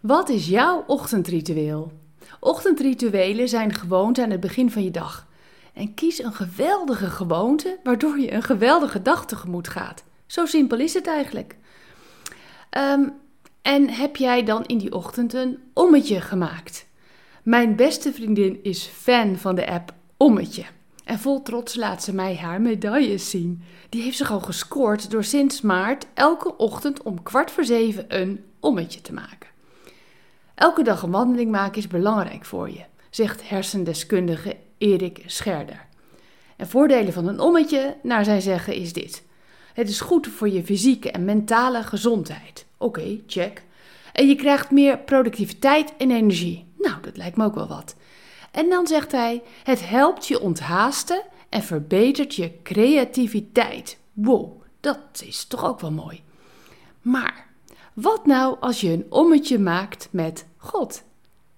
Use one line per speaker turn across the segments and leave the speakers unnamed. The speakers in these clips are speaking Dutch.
Wat is jouw ochtendritueel? Ochtendrituelen zijn gewoonten aan het begin van je dag. En kies een geweldige gewoonte waardoor je een geweldige dag tegemoet gaat. Zo simpel is het eigenlijk. Ehm, en heb jij dan in die ochtend een ommetje gemaakt? Mijn beste vriendin is fan van de app Ommetje. En vol trots laat ze mij haar medailles zien. Die heeft zich al gescoord door sinds maart elke ochtend om kwart voor zeven een ommetje te maken. Elke dag een wandeling maken is belangrijk voor je, zegt hersendeskundige Erik Scherder. En voordelen van een ommetje, naar zijn zeggen, is dit. Het is goed voor je fysieke en mentale gezondheid. Oké, check. En je krijgt meer productiviteit en energie. Nou, dat lijkt me ook wel wat. En dan zegt hij: het helpt je onthaasten en verbetert je creativiteit. Wow, dat is toch ook wel mooi. Maar wat nou als je een ommetje maakt met God?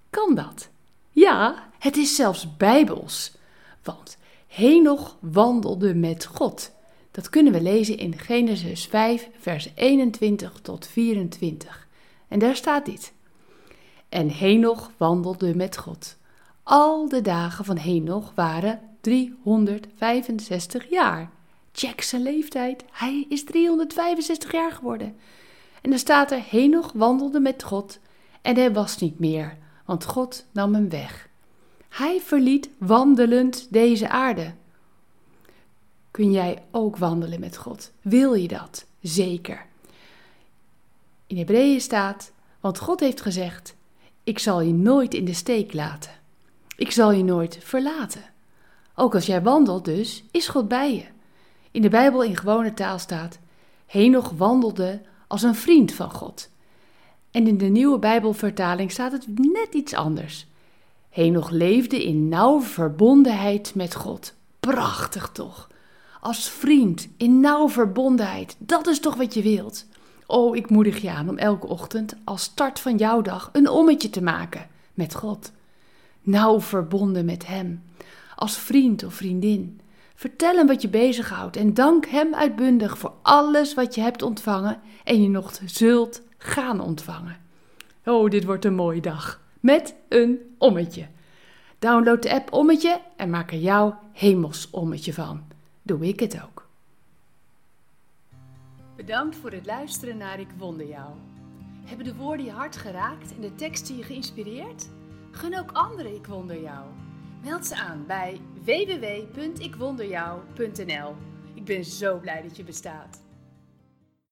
Kan dat? Ja, het is zelfs bijbels. Want Henoch wandelde met God. Dat kunnen we lezen in Genesis 5, vers 21 tot 24. En daar staat dit. En Henoch wandelde met God. Al de dagen van Henoch waren 365 jaar. Check zijn leeftijd. Hij is 365 jaar geworden. En dan staat er: Henoch wandelde met God en hij was niet meer, want God nam hem weg. Hij verliet wandelend deze aarde. Kun jij ook wandelen met God? Wil je dat? Zeker. In Hebreeën staat: Want God heeft gezegd: Ik zal je nooit in de steek laten. Ik zal je nooit verlaten. Ook als jij wandelt, dus, is God bij je. In de Bijbel in gewone taal staat: Henoch wandelde als een vriend van God. En in de nieuwe Bijbelvertaling staat het net iets anders. Henoch leefde in nauwe verbondenheid met God. Prachtig toch? Als vriend, in nauwe verbondenheid. Dat is toch wat je wilt? Oh, ik moedig je aan om elke ochtend als start van jouw dag een ommetje te maken met God. Nauw verbonden met Hem, als vriend of vriendin. Vertel hem wat je bezighoudt en dank hem uitbundig voor alles wat je hebt ontvangen en je nog zult gaan ontvangen. Oh, dit wordt een mooie dag. Met een ommetje. Download de app Ommetje en maak er jouw hemelsommetje van. Doe ik het ook. Bedankt voor het luisteren naar Ik Wonder Jou. Hebben de woorden je hart geraakt en de teksten je geïnspireerd? Gun ook anderen Ik Wonder Jou. Meld ze aan bij www.ikwonderjou.nl. Ik ben zo blij dat je bestaat.